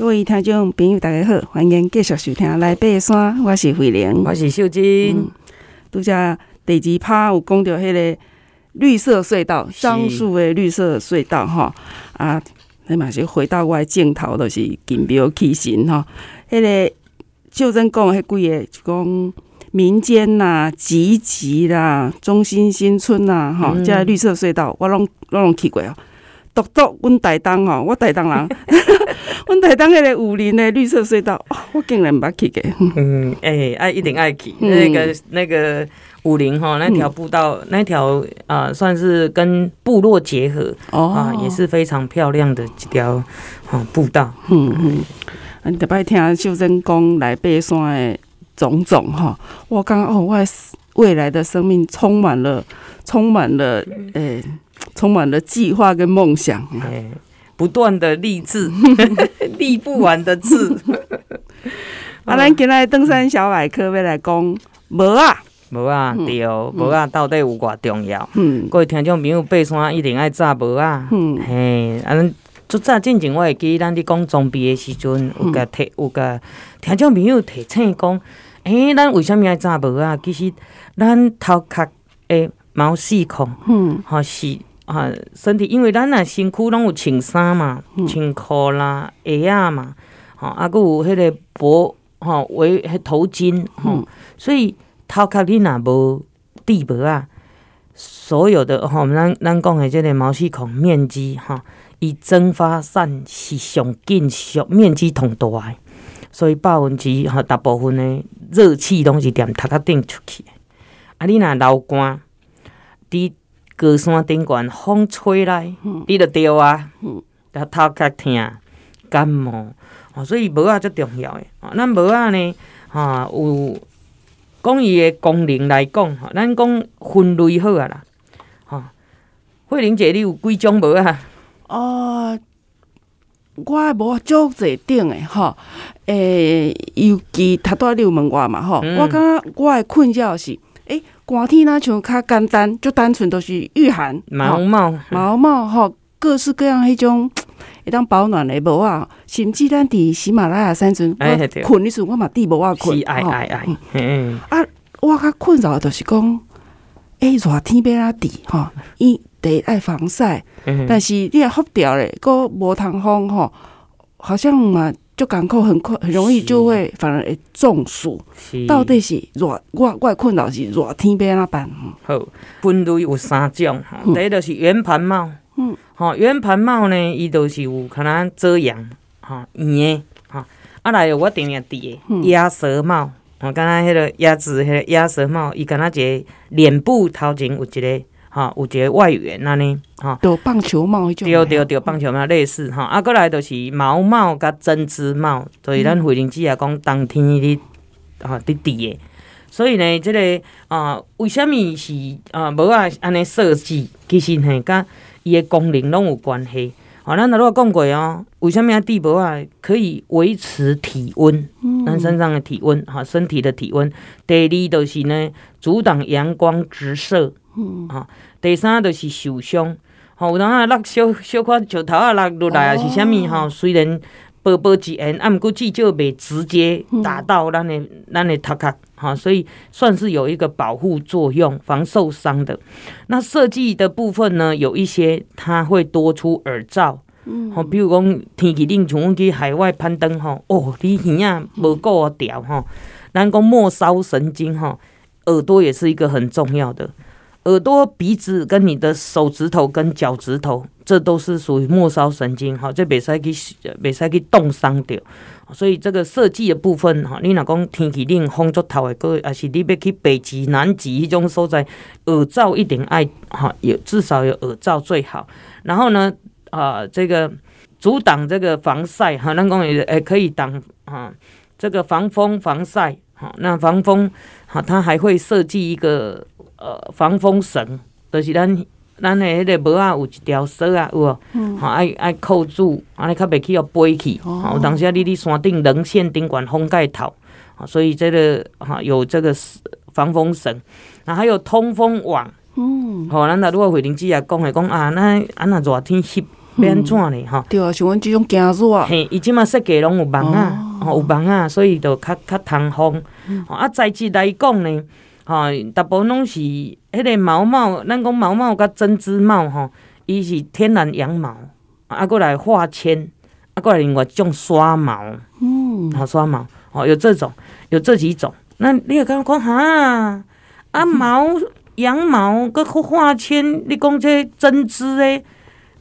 各位听众朋友，大家好，欢迎继续收听《来爬山》，我是慧玲，我是秀珍。拄只、嗯、第二趴有讲到迄个绿色隧道，樟树的绿色隧道吼啊，你嘛是回到我的镜头，就是金标起神吼。迄个秀珍讲的迄几个，就讲民间呐、啊、集集啦、中心新村呐、啊，哈、即个绿色隧道我拢拢拢去过哦。独独阮台东吼，我台东人，阮台东迄个武林的绿色隧道，我竟然捌去过。嗯，哎、欸，爱一定爱去、嗯、那个那个武林哈，那条步道，嗯、那条啊、呃，算是跟部落结合哦，啊，也是非常漂亮的几条啊步道。嗯嗯，你特别听秀珍讲来爬山的种种哈，我感觉哦，我未来的生命充满了，充满了，诶、欸。充满了计划跟梦想，哎，不断的励志，励不完的志。啊，咱今日登山小百科要来讲无啊，无啊对，无啊到底有偌重要？嗯，各位听众朋友，爬山一定爱扎无啊。嗯，嘿，啊，咱最早进前我会记咱伫讲装备的时阵，有甲提，有甲听众朋友提醒讲，诶，咱为什物爱扎无啊？其实咱头壳诶毛细孔，嗯，吼是。啊，身体因为咱啊身躯拢有穿衫嘛，穿裤啦、鞋啊嘛，吼，啊，搁有迄个脖吼围迄头巾吼，嗯、所以头壳你若无底膜啊，所有的吼，咱咱讲的即个毛细孔面积吼，伊蒸发散是上紧上面积同大诶，所以百分之吼大部分的热气拢是踮头壳顶出去，啊，你若流汗，滴。高山顶悬，风吹来，你着着啊，头壳疼、感冒，所以帽仔最重要诶。咱帽仔呢，哈有讲伊诶功能来讲吼，咱讲分类好啊啦。哈，慧玲姐，你有几种帽仔？哦，我无足侪顶诶，吼，诶，尤其头拄仔你有问我嘛，吼，我感觉我诶困扰是。寒天那像较简单，就单纯都是御寒。毛毛。毛毛吼，各式各样迄种 会当保暖的帽啊，甚至咱伫喜马拉雅山阵，我困的时候我嘛戴帽仔困，哎哎哎，嗯啊，我较困扰的就是讲，诶，热天要安怎戴吼，伊得爱防晒，但是你若服掉咧，搁无通风吼，好像嘛。就感冒很快，很容易就会反而会中暑。到底是热，我我困扰是热天要安怎办？好，分类有三种，嗯、第一就是圆盘帽。嗯，好，圆盘帽呢，伊都是有可能遮阳，哈，圆的，哈。啊来，我顶下戴鸭舌帽，我刚才迄个鸭子，迄个鸭舌帽，伊敢若一个脸部头前有一个。哈，有一个外缘安尼，哈，就棒球帽种，对对对，棒球帽类似哈，啊，过来就是毛帽甲针织帽，所以咱慧玲姐也讲冬天你哈滴滴的，所以呢，这个啊，为什物是啊帽啊安尼设计？其实呢，甲伊的功能拢有关系。好，咱如果讲过哦，为什么啊戴无啊？可以维持体温，咱身上的体温，哈，身体的体温。第二就是呢，阻挡阳光直射。嗯，哈，第三就是受伤，吼，有当啊落小小块石头啊落落来啊是啥物吼？虽然薄薄一层，啊，毋过至少袂直接打到咱的咱的头壳，哈，所以算是有一个保护作用，防受伤的。那设计的部分呢，有一些它会多出耳罩，嗯，吼，比如讲天气冷，像阮去海外攀登，吼，哦，你耳啊无够调，吼，咱讲末梢神经，吼，耳朵也是一个很重要的。耳朵、鼻子跟你的手指头跟脚趾头，这都是属于末梢神经，哈，这袂使去袂使去冻伤掉。所以这个设计的部分，哈，你若讲天气冷、风足透的，各位，还是你要去北极、南极这种所在，耳罩一定爱哈，有至少有耳罩最好。然后呢，啊，这个阻挡这个防晒，哈，咱讲也诶可以挡啊，这个防风防晒，哈，那防风，哈，它还会设计一个。呃，防风绳，就是咱咱的迄个帽仔有一条绳啊，有无？吼爱爱扣住，安尼较袂去互飞去。吼，有当时啊，你伫山顶棱线顶悬风盖头，所以这个哈有这个防风绳，那还有通风网。嗯，吼，咱若如果慧玲姐也讲诶讲啊，那啊那热天翕要安怎呢？哈，对啊，像阮即种惊热，嘿，伊即马设计拢有网啊，哦，有网啊，所以就较较通风吼。啊，材质来讲呢，哈，大部分拢是迄个毛毛，咱讲毛毛甲针织帽，吼，伊是天然羊毛，啊，过来化纤，啊，过来另外种刷毛，嗯，好刷毛，哦，有这种，有这几种。那你也刚刚讲哈，啊毛羊毛搁化纤，你讲这针织诶，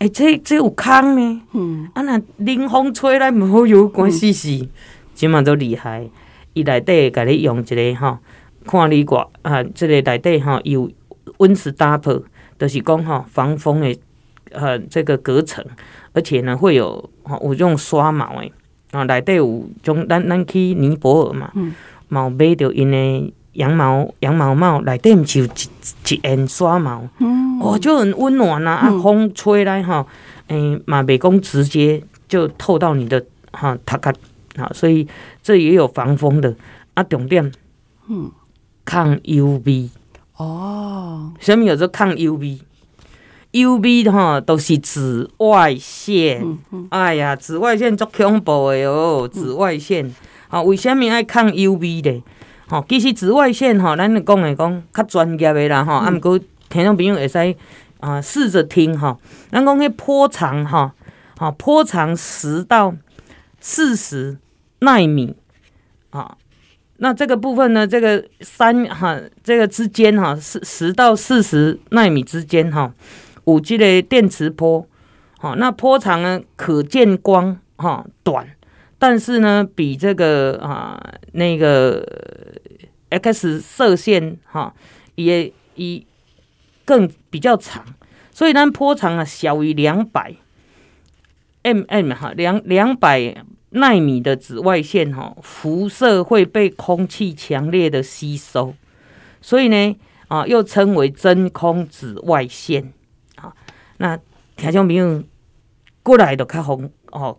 诶，这这有空呢？嗯，啊若冷风吹来，无好 有关系是，即嘛都厉害。伊内底甲你用一个吼，看你挂啊，这个内底吼有 Windstopper，就是讲吼防风的呃这个隔层，而且呢会有吼有种刷毛的，啊内底有种咱咱去尼泊尔嘛。嗯有买着因的羊毛羊毛帽，内底毋是有一一沿刷毛，嗯、哦，就很温暖呐、啊。啊，风吹来哈，诶，嘛袂讲直接就透到你的哈头壳，啊，所以这也有防风的啊。重点，嗯，抗 UV 哦，什么叫做抗 UV？UV 的哈都是紫外线，嗯嗯、哎呀，紫外线足恐怖的哦，紫外线。嗯啊，为什米爱抗 UV 咧？吼，其实紫外线吼，咱讲来讲较专业的啦，吼、嗯。啊，毋过听众朋友会使啊试着听吼。咱讲迄波长吼，吼波长十到四十纳米啊。那这个部分呢，这个三哈，这个之间哈，十十到四十纳米之间哈，五 G 的电磁波。好，那波长呢，可见光哈短。但是呢，比这个啊那个 X 射线哈也也更比较长，所以呢波长啊小于两百 mm 哈两两百奈米的紫外线哈辐射会被空气强烈的吸收，所以呢啊又称为真空紫外线啊。那听众朋友过来就较红哦。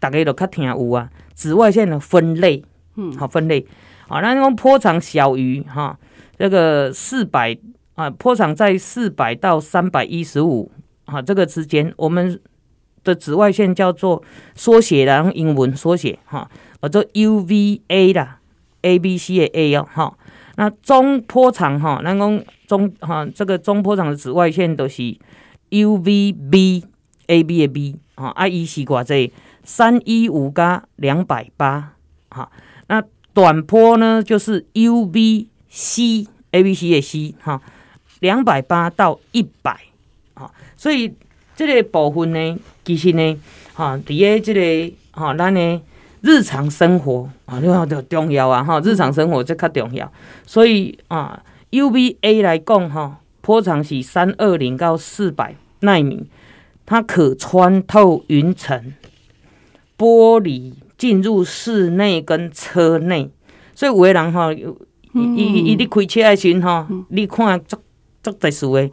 大家都较听有啊，紫外线的分类，嗯，好分类，好，那种波长小于哈，这个四百啊，波长在四百到三百一十五啊这个之间，我们的紫外线叫做缩写的，用英文缩写哈，叫做 UVA 啦，A B C 的 A 哦，哈，那中波长哈，那讲中哈，这个中波长的紫外线都是 UVB，A B 的 B 啊，I E 是挂这。三一五加两百八，哈，那短波呢就是 U V C A B C 的 C 哈，两百八到一百，好，所以这个部分呢，其实呢，哈，伫诶这个哈，咱呢日常生活啊，你看就重要啊，哈，日常生活这较重要，所以啊，U V A 来讲哈，波长是三二零到四百纳米，它可穿透云层。玻璃进入室内跟车内，所以有的人哈，伊伊伊咧开车的时阵哈，你看足足特殊的，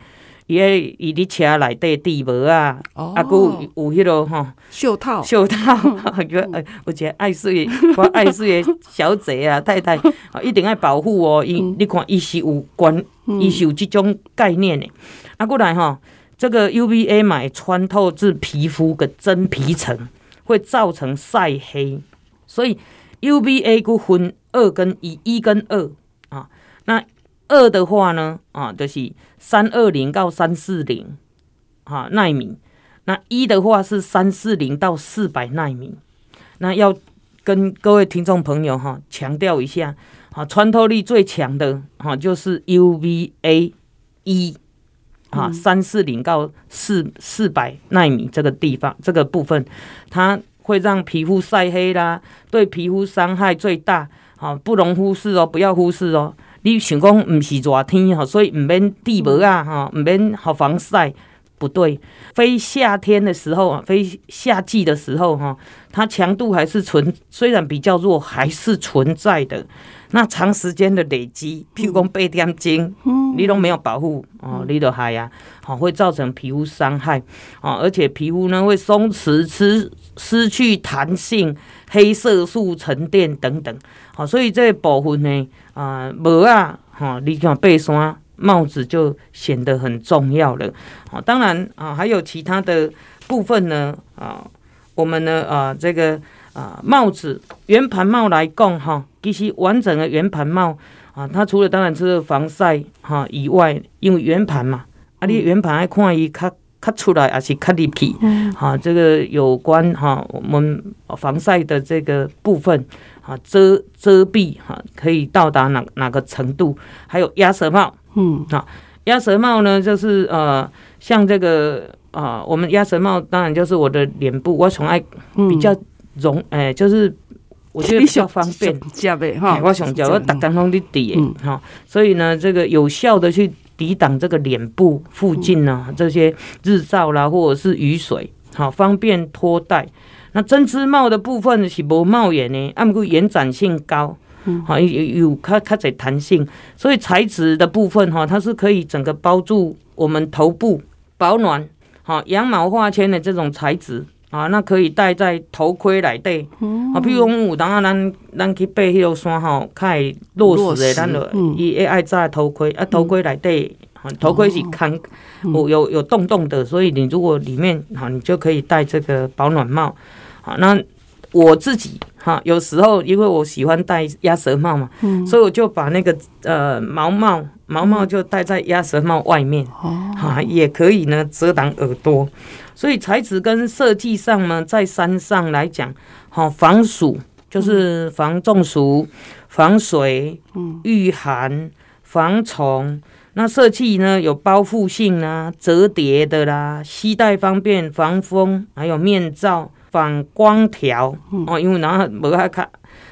伊咧伊伫车内底地膜啊，啊，佮有有迄落吼袖套，袖套，个有一个爱水我爱水的小姐啊太太，一定要保护哦，伊你看伊是有关，伊是有这种概念的，啊，过来哈，这个 UVA 买穿透至皮肤的真皮层。会造成晒黑，所以 UVA 佮分二跟一，一跟二啊。那二的话呢，啊，就是三二零到三四零啊纳米。那一的话是三四零到四百纳米。那要跟各位听众朋友哈强调一下，啊，穿透力最强的哈就是 UVA 一。啊，三四零到四四百纳米这个地方，这个部分，它会让皮肤晒黑啦，对皮肤伤害最大，好，不容忽视哦，不要忽视哦。你想讲毋是热天吼，所以毋免地膜啊吼，唔免好防晒，不对。非夏天的时候啊，非夏季的时候哈，它强度还是存，虽然比较弱，还是存在的。那长时间的累积，譬如讲八点钟，你都没有保护哦，你都害呀，好会造成皮肤伤害啊，而且皮肤呢会松弛、失失去弹性、黑色素沉淀等等，好，所以这部分呢啊，无啊，哈，你看背山帽子就显得很重要了。好，当然啊，还有其他的部分呢，啊，我们呢，啊，这个啊帽子圆盘帽来讲哈，其实完整的圆盘帽啊，它除了当然是防晒哈以外，因为圆盘嘛，啊，你圆盘爱看伊较较出来，还是较入去，哈，这个有关哈我们防晒的这个部分，啊，遮遮蔽哈，可以到达哪哪个程度？还有鸭舌帽，嗯，啊，鸭舌帽呢，就是呃，像这个。啊，我们鸭舌帽当然就是我的脸部，我从爱比较容，哎、嗯欸，就是我觉得比较方便，我想叫我打刚刚的底，哈，所以呢，这个有效的去抵挡这个脸部附近呢、这些日照啦，或者是雨水，好方便脱戴。那针织帽的部分是无帽檐呢，按个延展性高，好有有较较侪弹性，所以材质的部分哈，它是可以整个包住我们头部保暖。好，羊毛化纤的这种材质啊，那可以戴在头盔内底。啊，比如讲有当啊，咱咱去爬迄个山吼，较会落石的，咱就伊会爱扎头盔啊。头盔内底，头盔是看有有有洞洞的，所以你如果里面好，你就可以戴这个保暖帽。好，那我自己哈，有时候因为我喜欢戴鸭舌帽嘛，所以我就把那个呃毛帽。毛帽就戴在鸭舌帽外面，哦哈，也可以呢遮挡耳朵。所以材质跟设计上呢，在山上来讲，好防暑就是防中暑、防水、御寒、防虫。那设计呢有包覆性啊、折叠的啦，携带方便、防风，还有面罩、反光条哦，因为然后无爱看。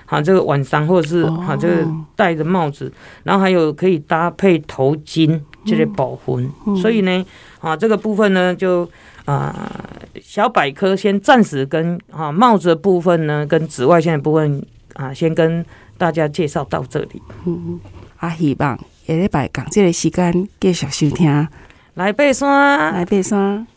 啊，这个晚上或者是啊，这个戴着帽子，然后还有可以搭配头巾这些保温。所以呢，啊，这个部分呢，就啊，小百科先暂时跟啊帽子的部分呢，跟紫外线的部分啊，先跟大家介绍到这里。嗯，啊，希望下礼拜讲这个时间继续收听，来爬山，来爬山。